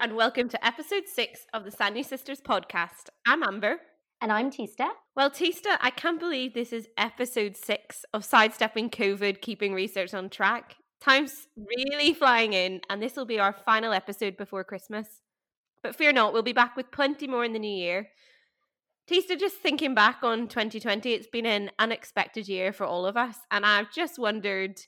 and welcome to episode six of the Sanyu Sisters podcast. I'm Amber. And I'm Tista. Well, Tista, I can't believe this is episode six of Sidestepping COVID, Keeping Research on Track. Time's really flying in, and this will be our final episode before Christmas. But fear not, we'll be back with plenty more in the new year. Tista, just thinking back on 2020, it's been an unexpected year for all of us. And I've just wondered,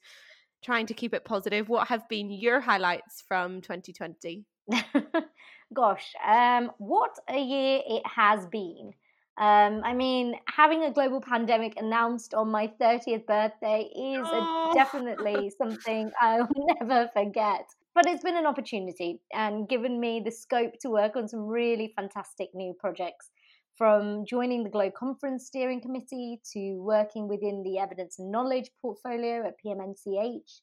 trying to keep it positive, what have been your highlights from 2020? Gosh, um, what a year it has been. Um, I mean, having a global pandemic announced on my 30th birthday is Oh. a, definitely something I'll never forget. But it's been an opportunity and given me the scope to work on some really fantastic new projects. From joining the Globe Conference Steering Committee to working within the Evidence and Knowledge portfolio at PMNCH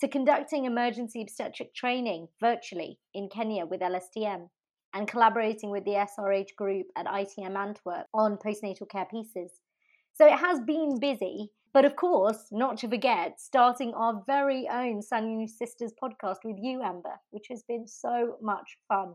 to conducting emergency obstetric training virtually in Kenya with LSTM and collaborating with the SRH group at ITM Antwerp on postnatal care pieces. So it has been busy, but of course, not to forget, starting our very own Sanyu Sisters podcast with you, Amber, which has been so much fun.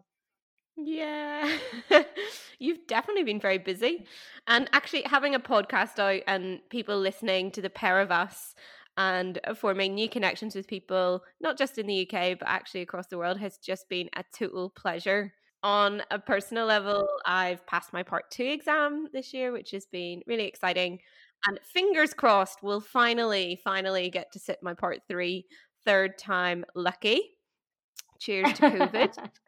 Yeah, you've definitely been very busy. And actually, having a podcast out and people listening to the pair of us and forming new connections with people, not just in the UK, but actually across the world, has just been a total pleasure. On a personal level, I've passed my part two exam this year, which has been really exciting. And fingers crossed, we'll finally, finally get to sit my part three, third time lucky. Cheers to COVID.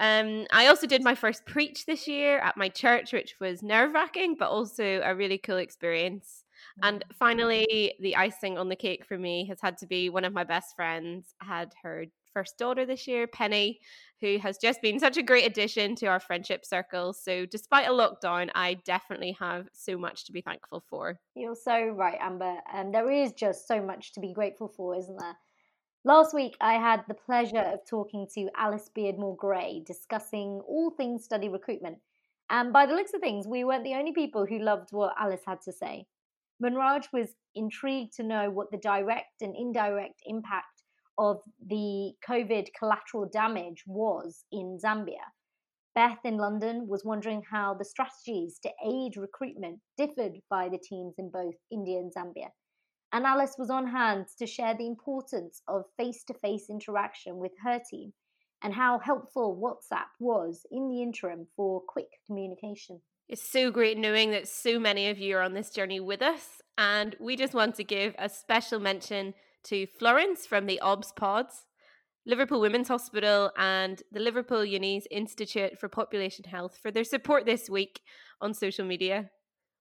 Um, I also did my first preach this year at my church, which was nerve wracking, but also a really cool experience. And finally, the icing on the cake for me has had to be one of my best friends had her first daughter this year, Penny, who has just been such a great addition to our friendship circle. So, despite a lockdown, I definitely have so much to be thankful for. You're so right, Amber. Um, there is just so much to be grateful for, isn't there? Last week, I had the pleasure of talking to Alice Beardmore Gray discussing all things study recruitment. And by the looks of things, we weren't the only people who loved what Alice had to say. Munraj was intrigued to know what the direct and indirect impact of the COVID collateral damage was in Zambia. Beth in London was wondering how the strategies to aid recruitment differed by the teams in both India and Zambia. And Alice was on hand to share the importance of face to face interaction with her team and how helpful WhatsApp was in the interim for quick communication. It's so great knowing that so many of you are on this journey with us. And we just want to give a special mention to Florence from the OBS Pods, Liverpool Women's Hospital, and the Liverpool Unis Institute for Population Health for their support this week on social media.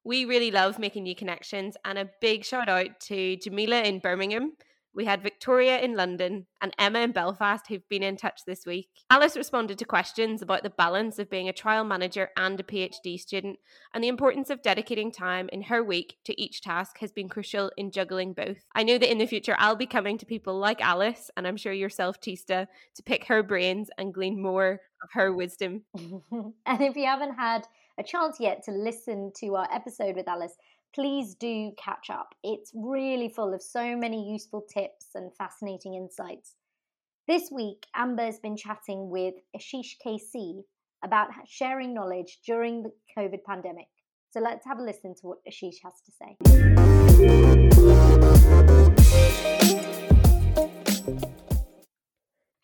We really love making new connections, and a big shout out to Jamila in Birmingham. We had Victoria in London and Emma in Belfast who've been in touch this week. Alice responded to questions about the balance of being a trial manager and a PhD student, and the importance of dedicating time in her week to each task has been crucial in juggling both. I know that in the future I'll be coming to people like Alice, and I'm sure yourself, Tista, to pick her brains and glean more of her wisdom. and if you haven't had a chance yet to listen to our episode with Alice, please do catch up. It's really full of so many useful tips and fascinating insights. This week, Amber's been chatting with Ashish KC about sharing knowledge during the COVID pandemic. So let's have a listen to what Ashish has to say.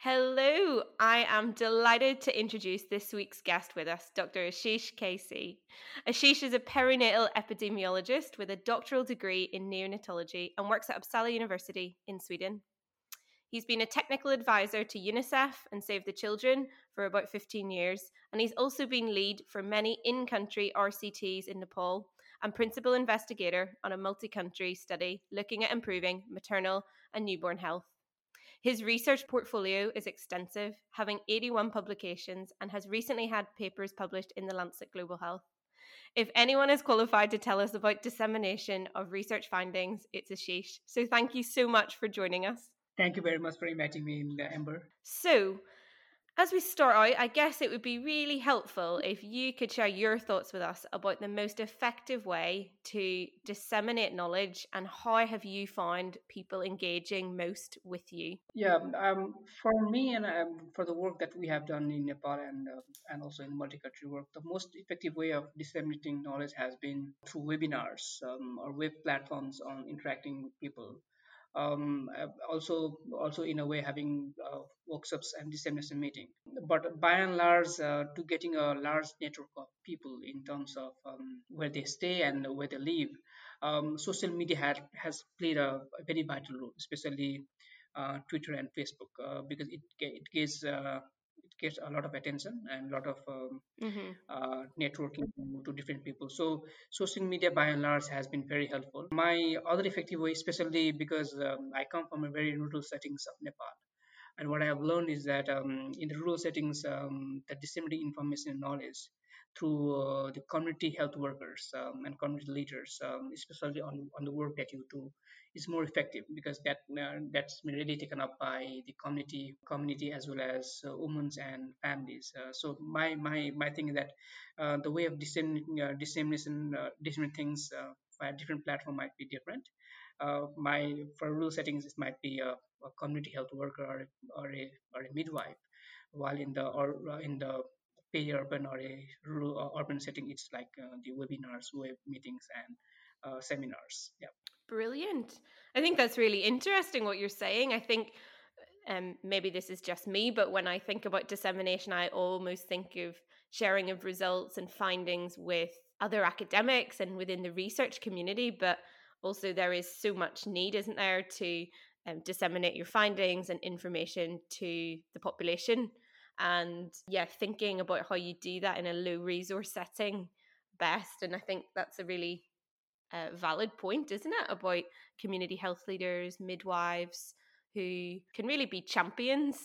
Hello, I am delighted to introduce this week's guest with us, Dr. Ashish KC. Ashish is a perinatal epidemiologist with a doctoral degree in neonatology and works at Uppsala University in Sweden. He's been a technical advisor to UNICEF and Save the Children for about 15 years, and he's also been lead for many in country RCTs in Nepal and principal investigator on a multi country study looking at improving maternal and newborn health. His research portfolio is extensive, having 81 publications, and has recently had papers published in the Lancet Global Health. If anyone is qualified to tell us about dissemination of research findings, it's Ashish. So thank you so much for joining us. Thank you very much for inviting me in, uh, Amber. So, As we start out, I guess it would be really helpful if you could share your thoughts with us about the most effective way to disseminate knowledge and how have you found people engaging most with you? Yeah, um, for me and um, for the work that we have done in Nepal and uh, and also in multicultural work, the most effective way of disseminating knowledge has been through webinars um, or web platforms on interacting with people um, uh, also also in a way having uh, workshops and dissemination meeting. But by and large uh, to getting a large network of people in terms of um, where they stay and where they live um, social media had, has played a, a, very vital role especially uh, twitter and facebook uh, because it, it gives uh, gets a lot of attention and a lot of um, mm-hmm. uh, networking to different people. So social media by and large has been very helpful. My other effective way, especially because um, I come from a very rural settings of Nepal, and what I have learned is that um, in the rural settings, um, the disseminating information and knowledge through uh, the community health workers um, and community leaders, um, especially on, on the work that you do, is more effective because that uh, that's really taken up by the community community as well as uh, women and families. Uh, so my my my thing is that uh, the way of disseminating uh, dissemination different things by different platform might be different. my for rural settings, it might be a, a community health worker or, or a or a midwife, while in the or in the peri-urban or a rural or urban setting, it's like uh, the webinars, web meetings, and uh, seminars. Yeah. Brilliant. I think that's really interesting what you're saying. I think um, maybe this is just me, but when I think about dissemination, I almost think of sharing of results and findings with other academics and within the research community. But also, there is so much need, isn't there, to um, disseminate your findings and information to the population. And yeah, thinking about how you do that in a low resource setting best. And I think that's a really valid point, isn't it? About community health leaders, midwives who can really be champions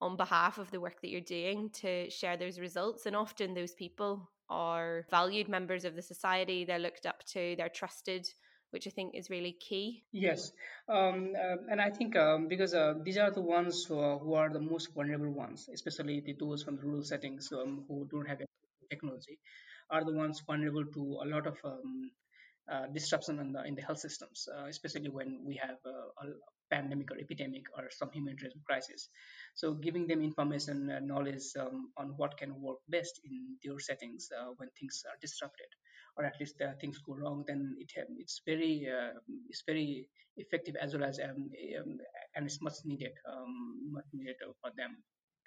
on behalf of the work that you're doing to share those results. And often those people are valued members of the society, they're looked up to, they're trusted which I think is really key. Yes, um, uh, and I think um, because uh, these are the ones who are, who are, the most vulnerable ones, especially the those from the rural settings um, who don't have technology, are the ones vulnerable to a lot of um, disruption in the in the health systems, uh, especially when we have a, a, pandemic or epidemic or some humanitarian crisis. So giving them information and knowledge um, on what can work best in their settings uh, when things are disrupted, or at least uh, things go wrong, then it it's very uh, it's very effective as well as um, um, and it's much needed um, much needed for them.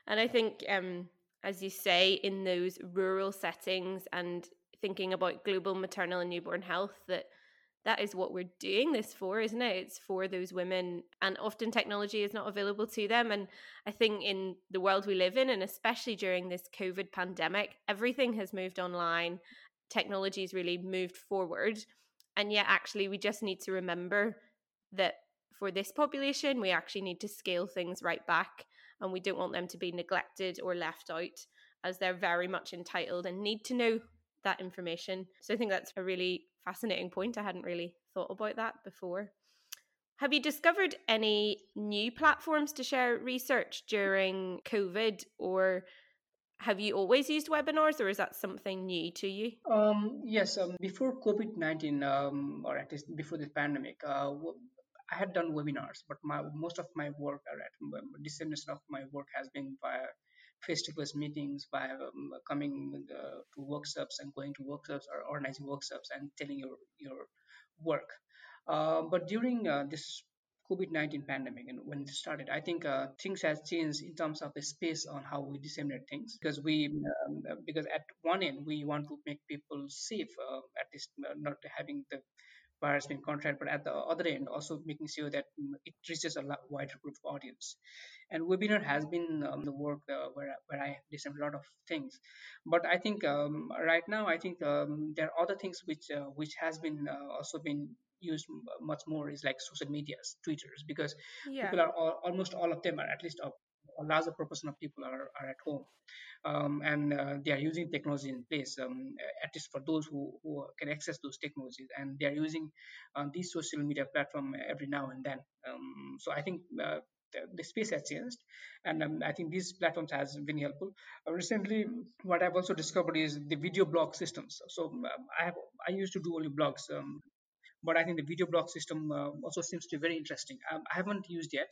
And I think um, as you say, in those rural settings and thinking about global maternal and newborn health that that is what we're doing this for isn't it? It's for those women and often technology is not available to them and i think in the world we live in and especially during this covid pandemic everything has moved online technology has really moved forward and yet actually we just need to remember that for this population we actually need to scale things right back and we don't want them to be neglected or left out as they're very much entitled and need to know that information. So I think that's a really fascinating point. I hadn't really thought about that before. Have you discovered any new platforms to share research during COVID, or have you always used webinars, or is that something new to you? Um, yes, um, before COVID 19, um, or at least before the pandemic, uh, I had done webinars, but my most of my work, or at dissemination of my work, has been via face-to-face meetings by um, coming uh, to workshops and going to workshops or organizing workshops and telling your your work. Uh, but during uh, this COVID-19 pandemic and when it started, I think uh, things has changed in terms of the space on how we disseminate things because we um, because at one end we want to make people safe, uh, at least uh, not having the virus being contracted, but at the other end also making sure that mm, it reaches a wider group of audience and webinar has been um, the work uh, where, where i listen a lot of things. But i think um, right now i think um, there are other things which uh, which has been uh, also been used much more is like social medias twitters because yeah. people are all, almost all of them are at least a, a larger proportion of people are, are at home. Um, and uh, they are using technology in place um, at least for those who, who can access those technologies and they are using uh, these social media platform every now and then. Um, so i think uh, the space has changed, and um, I think these platforms has been helpful. Uh, recently, what I've also discovered is the video blog systems. So um, I have I used to do only blogs. Um, but I think the video blog system uh, also seems to be very interesting. Um, I haven't used yet,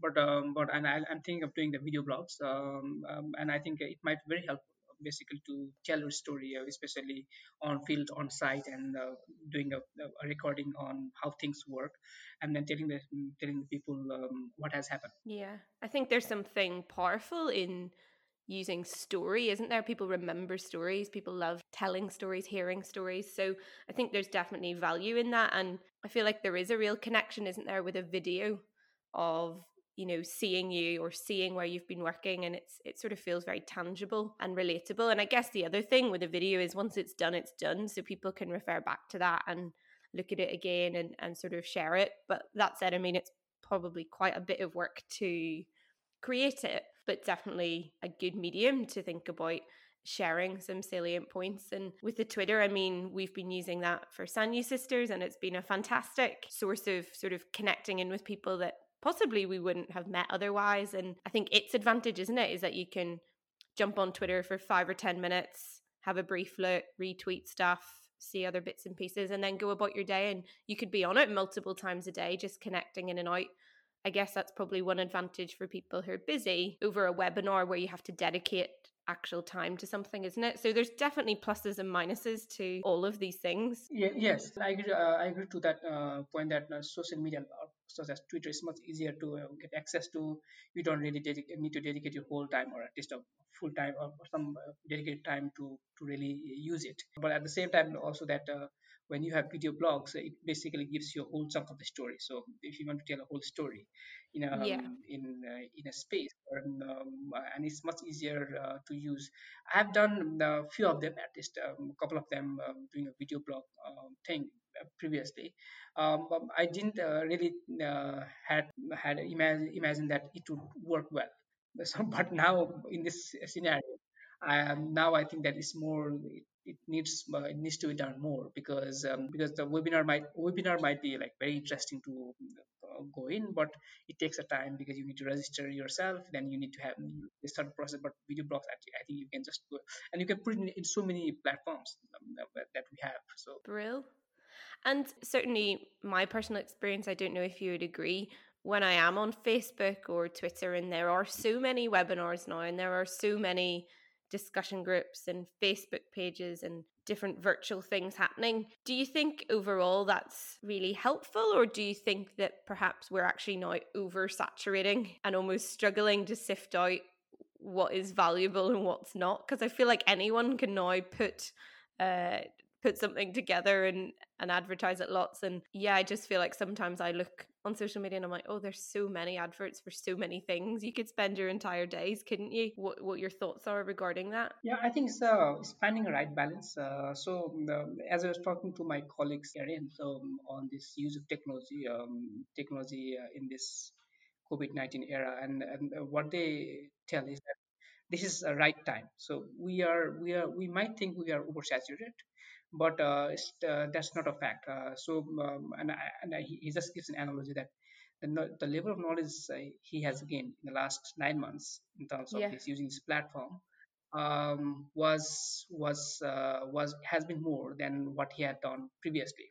but um, but and I, am thinking of doing the video blogs, um, um, and I think it might be very helpful basically to tell your story, uh, especially on field, on site, and uh, doing a, a, recording on how things work, and then telling the telling the people um, what has happened. Yeah, I think there's something powerful in using story, isn't there? People remember stories, people love telling stories, hearing stories. So I think there's definitely value in that. And I feel like there is a real connection, isn't there, with a video of you know seeing you or seeing where you've been working and it's it sort of feels very tangible and relatable. And i guess the other thing with a video is once it's done it's done. So people can refer back to that and look at it again and, and sort of share it. But that said i mean it's probably quite a bit of work to create it but definitely a good medium to think about sharing some salient points. And with the Twitter, I mean, we've been using that for Sanyu Sisters, and it's been a fantastic source of sort of connecting in with people that possibly we wouldn't have met otherwise. And I think its advantage, isn't it, is that you can jump on Twitter for five or 10 minutes, have a brief look, retweet stuff, see other bits and pieces, and then go about your day. And you could be on it multiple times a day, just connecting in and out. I guess that's probably one advantage for people who are busy over a webinar where you have to dedicate actual time to something, isn't it? So there's definitely pluses and minuses to all of these things. Yeah, yes, I agree. Uh, I agree to that uh, point that uh, social media such as Twitter is much easier to uh, get access to. You don't really dedic- need to dedicate your whole time or at least a full time or some uh, dedicated time to to really use it. But at the same time, also that uh, when you have video blogs, it basically gives you a whole chunk of the story. So if you want to tell a whole story in a yeah. in uh, in a space, or, um, and it's much easier uh, to use. I have done a few of them, at least um, a couple of them, um, doing a video blog um, thing uh, previously. Um, I didn't uh, really uh, had had imagine imagine that it would work well. So, but now in this scenario, um, now I think that it's more it, it needs uh, it needs to be done more because um, because the webinar might webinar might be like very interesting to uh, go in, but it takes a time because you need to register yourself. Then you need to have this sort of process. But video blogs, I think you can just go and you can put it in, in so many platforms um, that we have. So Brill. And certainly, my personal experience, I don't know if you would agree, when I am on Facebook or Twitter, and there are so many webinars now, and there are so many discussion groups and Facebook pages and different virtual things happening. Do you think overall that's really helpful, or do you think that perhaps we're actually now oversaturating and almost struggling to sift out what is valuable and what's not? Because I feel like anyone can now put uh, put something together and and advertise it lots and yeah i just feel like sometimes i look on social media and i'm like oh there's so many adverts for so many things. You could spend your entire days couldn't you? What, what your thoughts are regarding that? Yeah i think it's, uh, it's finding a right balance uh, so um, as i was talking to my colleagues Erin, so um, on this use of technology um, technology uh, in this covid-19 era and, and uh, what they tell is that this is a right time. So we are we are we might think we are oversaturated but uh, uh, that's not a fact. Uh, so, um, and, and he just gives an analogy that the, the level of knowledge he has gained in the last nine months in terms of yeah. his using this platform um, was was uh, was has been more than what he had done previously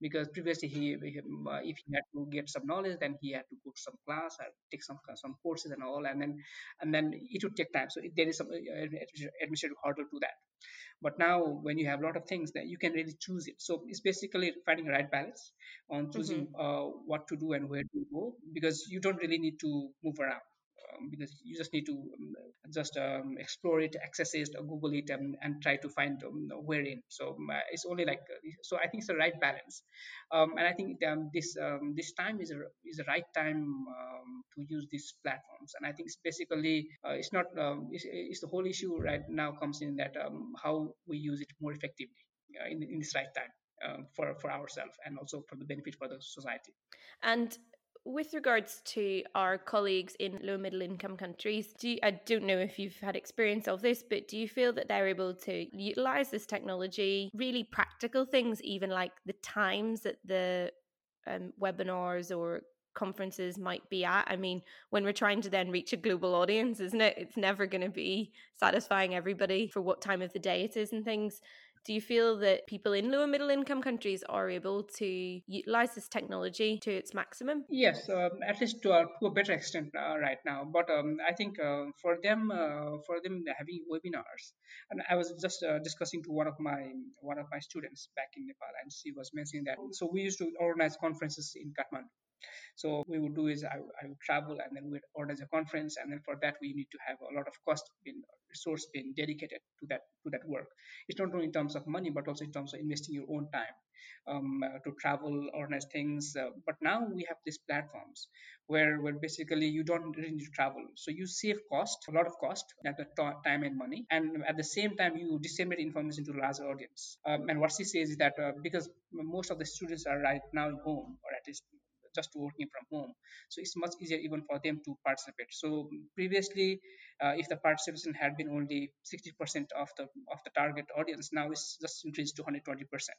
because previously he, he uh, if he had to get some knowledge then he had to go to some class or take some some courses and all and then and then it would take time so there is some administrative hurdle to that but now when you have a lot of things that you can really choose it so it's basically finding a right balance on choosing mm-hmm. uh, what to do and where to go because you don't really need to move around um, because you just need to um, just um, explore it, access it, Google it, and, and try to find um, where in. So um, uh, it's only like uh, so. I think it's the right balance, um, and I think this this time is a is the right time to use these platforms. And I think it's basically uh, it's not it's, it's, the whole issue right now comes in that how we use it more effectively uh, in, in this right time. Um, for for ourselves and also for the benefit for the society. And with regards to our colleagues in low middle income countries, do you, I don't know if you've had experience of this, but do you feel that they're able to utilize this technology, really practical things, even like the times that the um, webinars or conferences might be at. I mean, when we're trying to then reach a global audience, isn't it? It's never going to be satisfying everybody for what time of the day it is and things. Do you feel that people in lower middle income countries are able to utilize this technology to its maximum? Yes, um, at least to a, to a better extent uh, right now. But um, I think uh, for them, uh, for them having webinars, and I was just uh, discussing to one of my one of my students back in Nepal, and she was mentioning that. So we used to organize conferences in Kathmandu so we would do is I, I would travel and then we'd organize a conference, and then for that we need to have a lot of cost being resource being dedicated to that to that work. It's not only in terms of money, but also in terms of investing your own time um, uh, to travel, organize things. Uh, but now we have these platforms where where basically you don't really need to travel, so you save cost, a lot of cost, at the time and money, and at the same time you disseminate information to a larger audience. Um, and what she says is that uh, because most of the students are right now home, or at least just working from home. So it's much easier even for them to participate. So previously uh, if the participation had been only 60% of the of the target audience now it's just increased to 120%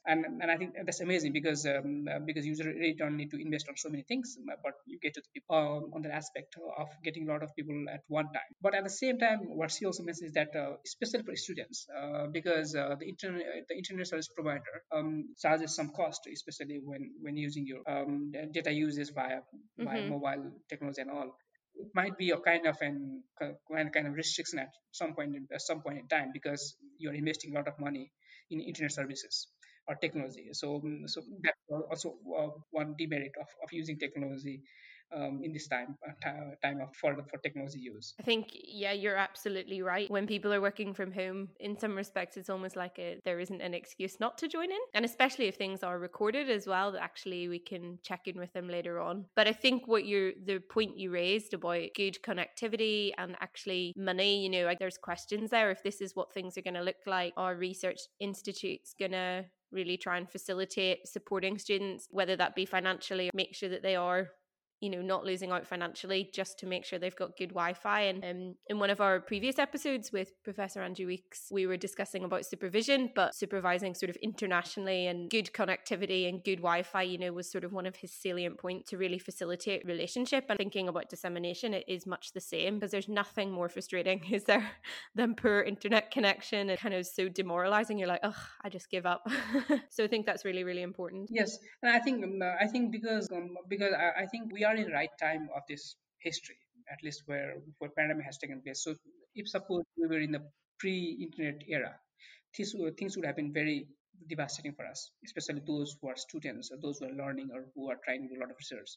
and and i think that's amazing because um, uh, because you really don't need to invest on so many things but you get to the people um, on the aspect of getting a lot of people at one time. But at the same time what she also mentions is that uh, especially for students uh, because uh, the internet the internet service provider um, charges some cost especially when when using your um, data uses via mm-hmm. via mobile technology and all it might be a kind of an kind of restriction at some point in, at some point in time because you're investing a lot of money in internet services or technology. So so that's also uh, one demerit of, of using technology um, in this time uh, time of for for technology use. I think yeah, you're absolutely right. When people are working from home, in some respects, it's almost like a, there isn't an excuse not to join in, and especially if things are recorded as well, that actually we can check in with them later on. But I think what you the point you raised about good connectivity and actually money, you know, like there's questions there. If this is what things are going to look like, our research institute's going to really try and facilitate supporting students, whether that be financially, make sure that they are you know not losing out financially just to make sure they've got good wi-fi. And um, in one of our previous episodes with professor andrew weeks we were discussing about supervision but supervising sort of internationally and good connectivity and good wi-fi you know was sort of one of his salient points to really facilitate relationship. And thinking about dissemination it is much the same because there's nothing more frustrating is there than poor internet connection and kind of so demoralizing. You're like oh i just give up. So i think that's really really important. Yes. And i think um, i think because um, because I, I think we are are in the right time of this history, at least where where pandemic has taken place. So if suppose we were in the pre-internet era, things, things would have been very devastating for us, especially those who are students or those who are learning or who are trying to do a lot of research.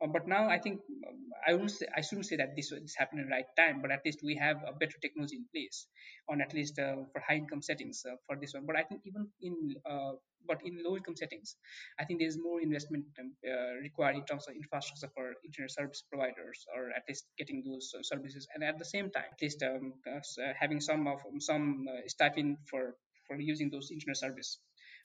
Um, but now I think um, I won't say, I shouldn't say that this is happening in the right time, but at least we have a better technology in place on at least uh, for high income settings uh, for this one. But I think even in uh, but in low income settings, I think there is more investment um, uh, required in terms of infrastructure for internet service providers, or at least getting those uh, services, and at the same time, at least um, uh, having some of some stipend for for using those internet service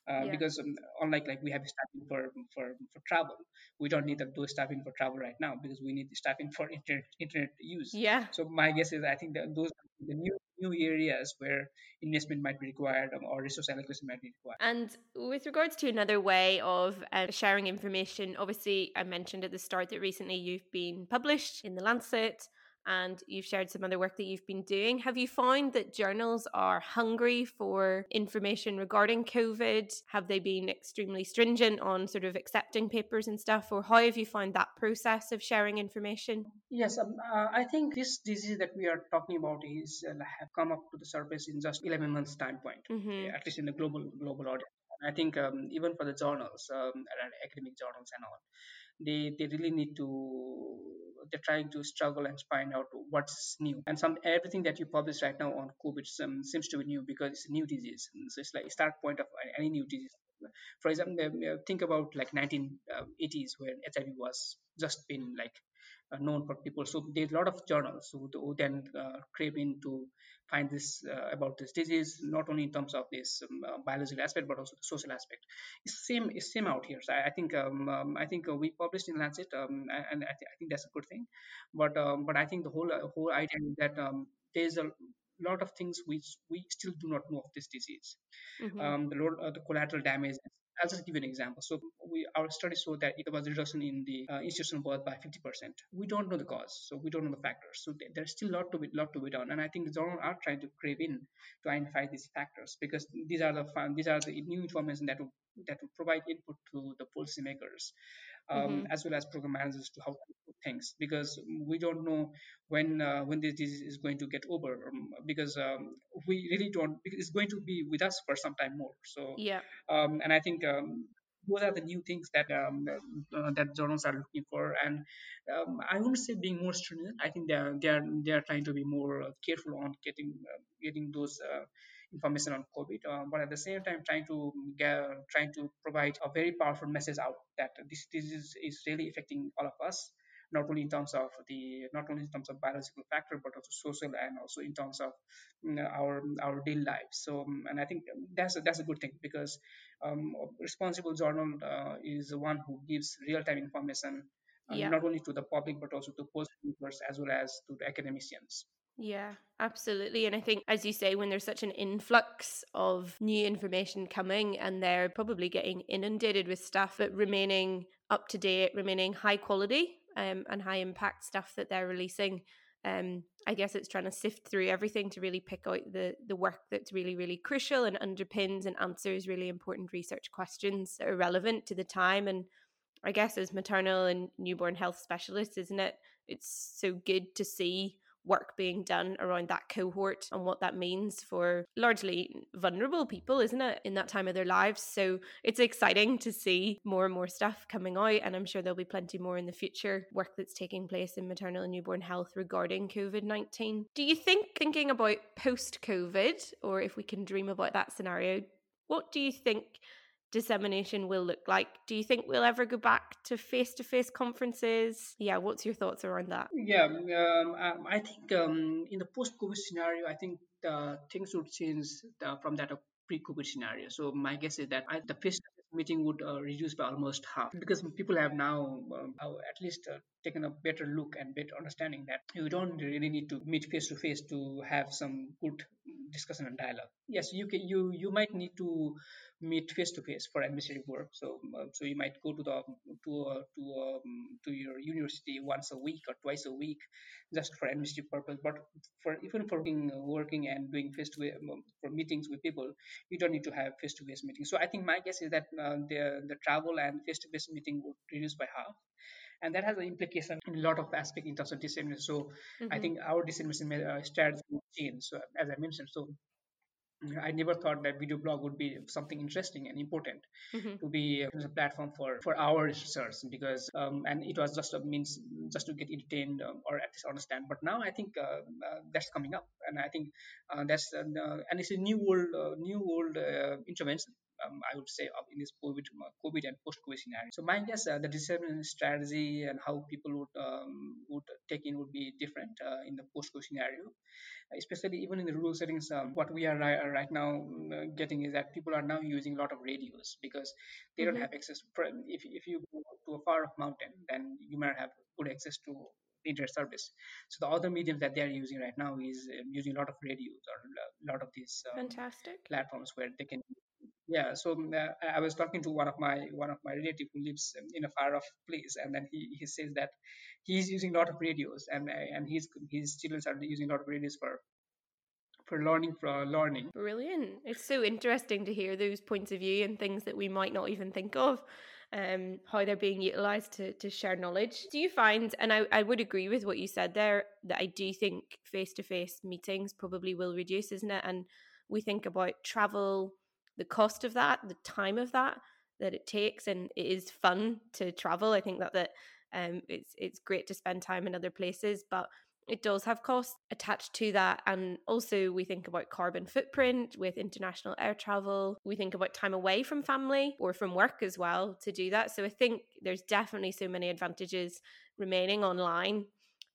uh, yeah. because um, unlike like we have staffing for for for travel we don't need those staffing for travel right now because we need the staffing for internet internet use yeah so my guess is i think that those are the new new areas where investment might be required or resource allocation might be required. And with regards to another way of uh, sharing information, obviously, I mentioned at the start that recently you've been published in The Lancet and you've shared some other work that you've been doing. Have you found that journals are hungry for information regarding COVID? Have they been extremely stringent on sort of accepting papers and stuff, or how have you found that process of sharing information? Yes, um, uh, I think this disease that we are talking about is uh, have come up to the surface in just 11 months time point, mm-hmm. at least in the global global audience. I think um, even for the journals, um, academic journals and all, they they really need to they're trying to struggle and find out what's new. And some everything that you publish right now on covid um, seems to be new because it's a new disease. So it's like start point of any new disease. For example uh, think about like 1980s when hiv was just been like uh, known for people. So there's a lot of journals who, who then uh, crave in to find this uh, about this disease, not only in terms of this um, uh, biological aspect but also the social aspect. It's same it's same out here. So I, I think um, um, I think uh, we published in Lancet, um, and I, th- I, think that's a good thing. But um, but I think the whole uh, whole idea is that um, there's a lot of things which we still do not know of this disease. Mm-hmm. the, the collateral damage I'll just give you an example. So we our study showed that it was reduction in the uh, institutional birth by 50%. We don't know the cause, so we don't know the factors. So there's still a lot to be lot to be done, and I think the journal are trying to crave in to identify these factors because these are the these are the new information that will that will provide input to the policymakers um, mm-hmm. as well as program managers to how to do things. Because we don't know when uh, when this disease is going to get over um, because um, we really don't it's going to be with us for some time more. So yeah. um, and i think um, those are the new things that um, uh, that journals are looking for. And um, i wouldn't say being more stringent. I think they are they are they are trying to be more careful on getting uh, getting those uh, information on COVID, uh, but at the same time trying to get, trying to provide a very powerful message out that this disease is really affecting all of us, not only in terms of the not only in terms of biological factor, but also social and also in terms of you know, our our daily lives. So, um, and I think that's a, that's a good thing because um, responsible journal uh, is the one who gives real time information. Uh, yeah. Not only to the public but also to policymakers as well as to the academicians. Yeah, absolutely. And I think, as you say, when there's such an influx of new information coming and they're probably getting inundated with stuff, but remaining up to date, remaining high quality um, and high impact stuff that they're releasing. Um, I guess it's trying to sift through everything to really pick out the the work that's really, really crucial and underpins and answers really important research questions that are relevant to the time. And I guess as maternal and newborn health specialists, isn't it? It's so good to see work being done around that cohort and what that means for largely vulnerable people, isn't it, in that time of their lives? So it's exciting to see more and more stuff coming out, and I'm sure there'll be plenty more in the future work that's taking place in maternal and newborn health regarding COVID 19. Do you think, thinking about post COVID, or if we can dream about that scenario, what do you think? Dissemination will look like. Do you think we'll ever go back to face to face conferences? Yeah, what's your thoughts around that? Yeah, um, um I think um, in the post COVID scenario, I think uh, things would change uh, from that of pre COVID scenario. So, my guess is that I, the face meeting would uh, reduce by almost half because people have now um, at least uh, taken a better look and better understanding that you don't really need to meet face to face to have some good discussion and dialogue. Yes, you can. You you might need to meet face to face for administrative work. So uh, so you might go to the to uh, to um, to your university once a week or twice a week, just for administrative purpose. But for even for working, working and doing face to face for meetings with people, you don't need to have face to face meetings. So I think my guess is that uh, the the travel and face to face meeting would reduce by half and that has an implication in a lot of aspects in terms of dissemination. So mm-hmm. I think our dissemination uh, strategy change. So as I mentioned, so I never thought that video blog would be something interesting and important mm-hmm. to be a platform for for our research because um, and it was just a means just to get entertained um, or at least understand. But now I think uh, uh, that's coming up, and I think uh, that's uh, and it's a new world uh, new world uh, intervention. Um, I would say in this COVID, COVID and post-COVID scenario. So my guess the dissemination strategy and how people would um, would take in would be different in the post-COVID scenario especially even in the rural settings um, what we are right, right now uh, getting is that people are now using a lot of radios because they mm-hmm. don't have access if, if you go to a far off mountain then you might have good access to internet service so the other medium that they are using right now is um, using a lot of radios or a lot of these um, fantastic platforms where they can yeah so um, uh, i was talking to one of my one of my relative who lives in a far off place and then he, he says that he's using a lot of radios and uh, and his his children are using a lot of radios for for learning for learning brilliant it's so interesting to hear those points of view and things that we might not even think of um, how they're being utilized to, to share knowledge. Do you find, and I, I would agree with what you said there, that I do think face to face meetings probably will reduce, isn't it? And we think about travel, the cost of that, the time of that that it takes, and it is fun to travel. I think that that um, it's it's great to spend time in other places, but it does have costs attached to that. And also, we think about carbon footprint with international air travel. We think about time away from family or from work as well to do that. So, I think there's definitely so many advantages remaining online.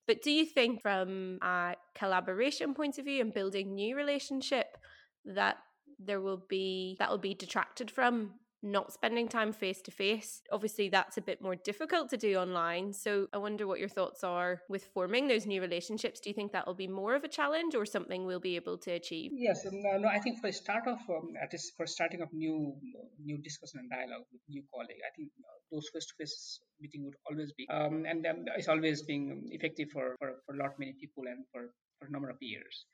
But do you think, from a collaboration point of view and building new relationship, that there will be that will be detracted from not spending time face to face. Obviously, that's a bit more difficult to do online. So I wonder what your thoughts are with forming those new relationships. Do you think that will be more of a challenge or something we'll be able to achieve? Yes, no, no I think for start of um, at least for starting of new new discussion and dialogue with new colleague, I think uh, those face to face meeting would always be um, and um, it's always being effective for, for for a lot many people and for for a number of years.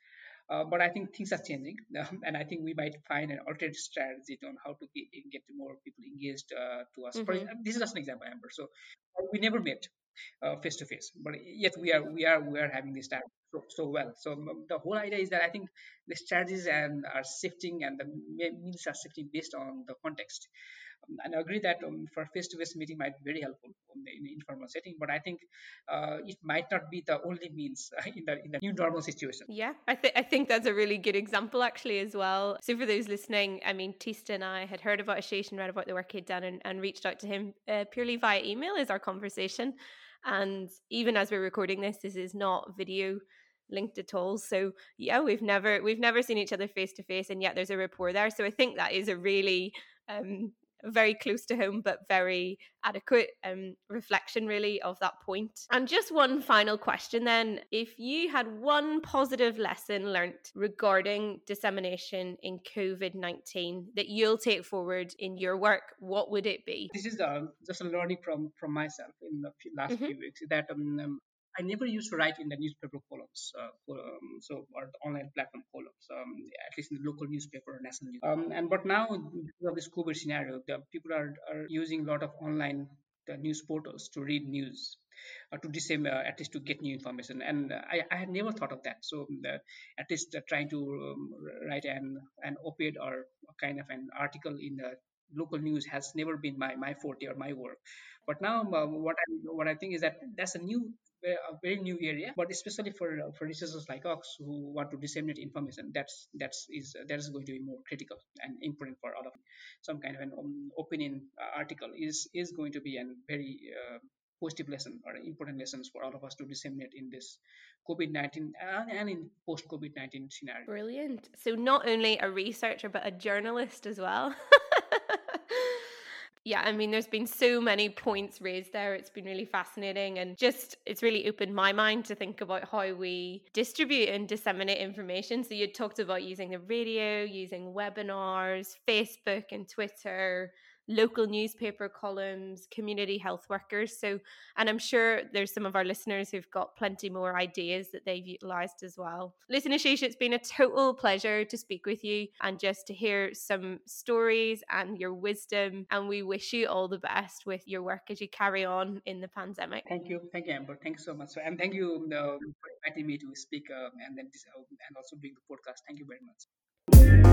Uh, but I think things are changing, um, and I think we might find an alternative strategy on how to get, get more people engaged uh, to us. Mm-hmm. For, this is just an example, Amber. So uh, we never met face to face, but yet we are we are we are having this time so, so well. So um, the whole idea is that I think the strategies and are shifting and the means are shifting based on the context and I agree that um, for face-to-face meeting might be very helpful in informal setting, but I think uh, it might not be the only means in the in the new normal situation. Yeah, I think I think that's a really good example actually as well. So for those listening, I mean, Tista and I had heard about Ashish and read about the work he'd done and, and reached out to him uh, purely via email is our conversation. And even as we're recording this, this is not video linked at all so yeah we've never we've never seen each other face to face and yet there's a rapport there so i think that is a really um, very close to home, but very adequate um, reflection, really, of that point. And just one final question then. If you had one positive lesson learnt regarding dissemination in COVID 19 that you'll take forward in your work, what would it be? This is uh, just a learning from, from myself in the last mm-hmm. few weeks that um, um I never used to write in the newspaper columns, uh, um, so or the online platform columns, um, at least in the local newspaper or national. Um, and but now because of this COVID scenario, the people are, are using a lot of online the news portals to read news uh, to disseminate uh, at least to get new information. And uh, I, I had never thought of that. So um, the, at least uh, trying to um, write an an op-ed or kind of an article in the local news has never been my my forte or my work. But now uh, what i what i think is that that's a new a very new area, but especially for uh, for researchers like us who want to disseminate information, that's that's is uh, that is going to be more critical and important for all of some kind of an um, opinion uh, article is is going to be a very uh, positive lesson or important lessons for all of us to disseminate in this COVID 19 and, and in post COVID 19 scenario. Brilliant. So, not only a researcher, but a journalist as well. yeah, I mean, there's been so many points raised there. It's been really fascinating and just it's really opened my mind to think about how we distribute and disseminate information. So, you talked about using the radio, using webinars, Facebook, and Twitter local newspaper columns, community health workers. So, and I'm sure there's some of our listeners who've got plenty more ideas that they've utilized as well. Listen, Ashish, it's been a total pleasure to speak with you and just to hear some stories and your wisdom. And we wish you all the best with your work as you carry on in the pandemic. Thank you. Thank you, Amber. Thanks so much. And thank you uh, for inviting me to speak uh, and then this, uh, and also doing the podcast. Thank you very much.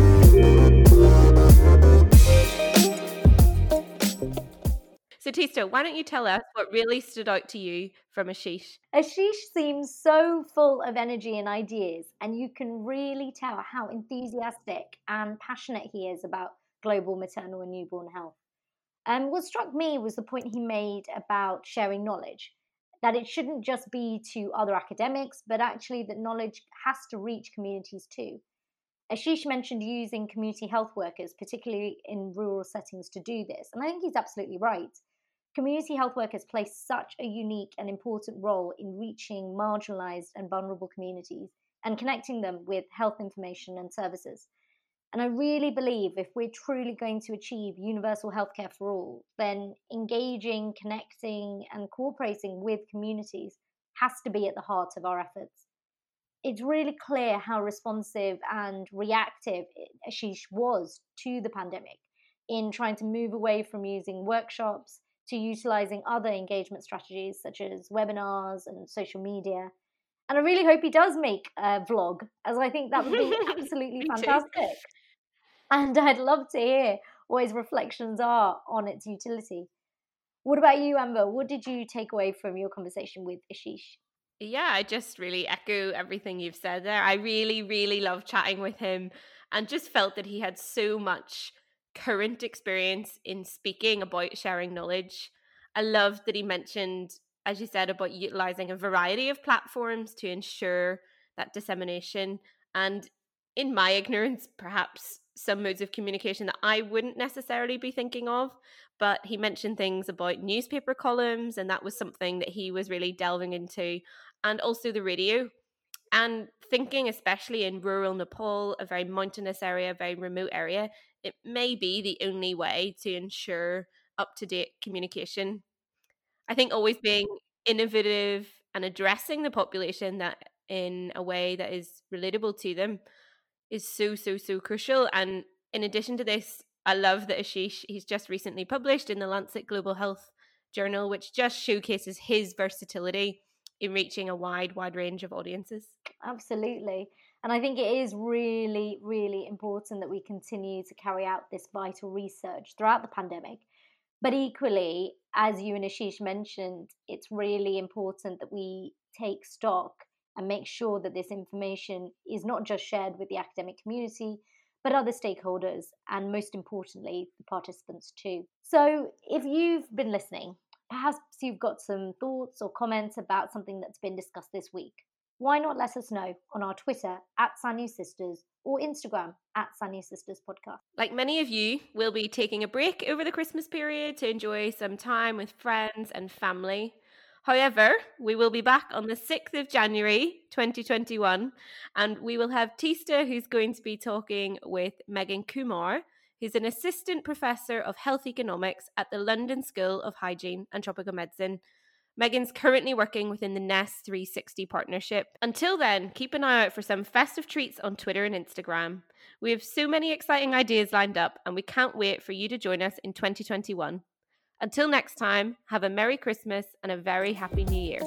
Tista, why don't you tell us what really stood out to you from Ashish? Ashish seems so full of energy and ideas, and you can really tell how enthusiastic and passionate he is about global maternal and newborn health. And what struck me was the point he made about sharing knowledge that it shouldn't just be to other academics, but actually that knowledge has to reach communities too. Ashish mentioned using community health workers, particularly in rural settings, to do this. And I think he's absolutely right. Community health workers play such a unique and important role in reaching marginalized and vulnerable communities and connecting them with health information and services. And I really believe if we're truly going to achieve universal healthcare for all, then engaging, connecting, and cooperating with communities has to be at the heart of our efforts. It's really clear how responsive and reactive Ashish was to the pandemic in trying to move away from using workshops to utilizing other engagement strategies such as webinars and social media. And I really hope he does make a vlog, as I think that would be absolutely fantastic. And I'd love to hear what his reflections are on its utility. What about you, Amber? What did you take away from your conversation with Ashish? Yeah, I just really echo everything you've said there. I really, really love chatting with him and just felt that he had so much current experience in speaking about sharing knowledge. I love that he mentioned, as you said, about utilizing a variety of platforms to ensure that dissemination. And in my ignorance, perhaps some modes of communication that I wouldn't necessarily be thinking of. But he mentioned things about newspaper columns, and that was something that he was really delving into, and also the radio. And thinking, especially in rural Nepal, a very mountainous area, a very remote area, it may be the only way to ensure up to date communication. I think always being innovative and addressing the population that in a way that is relatable to them is so so so crucial and in addition to this i love that ashish he's just recently published in the lancet global health journal which just showcases his versatility in reaching a wide wide range of audiences. Absolutely. And i think it is really really important that we continue to carry out this vital research throughout the pandemic. But equally as you and ashish mentioned it's really important that we take stock and make sure that this information is not just shared with the academic community, but other stakeholders, and most importantly, the participants too. So, if you've been listening, perhaps you've got some thoughts or comments about something that's been discussed this week. Why not let us know on our Twitter at Sanyu Sisters or Instagram at Sanyu Sisters Podcast. Like many of you, we'll be taking a break over the Christmas period to enjoy some time with friends and family. However, we will be back on the 6th of January 2021, and we will have Tista, who's going to be talking with Megan Kumar, who's an assistant professor of health economics at the London School of Hygiene and Tropical Medicine. Megan's currently working within the Nest 360 partnership. Until then, keep an eye out for some festive treats on Twitter and Instagram. We have so many exciting ideas lined up, and we can't wait for you to join us in 2021. Until next time, have a Merry Christmas and a very Happy New Year.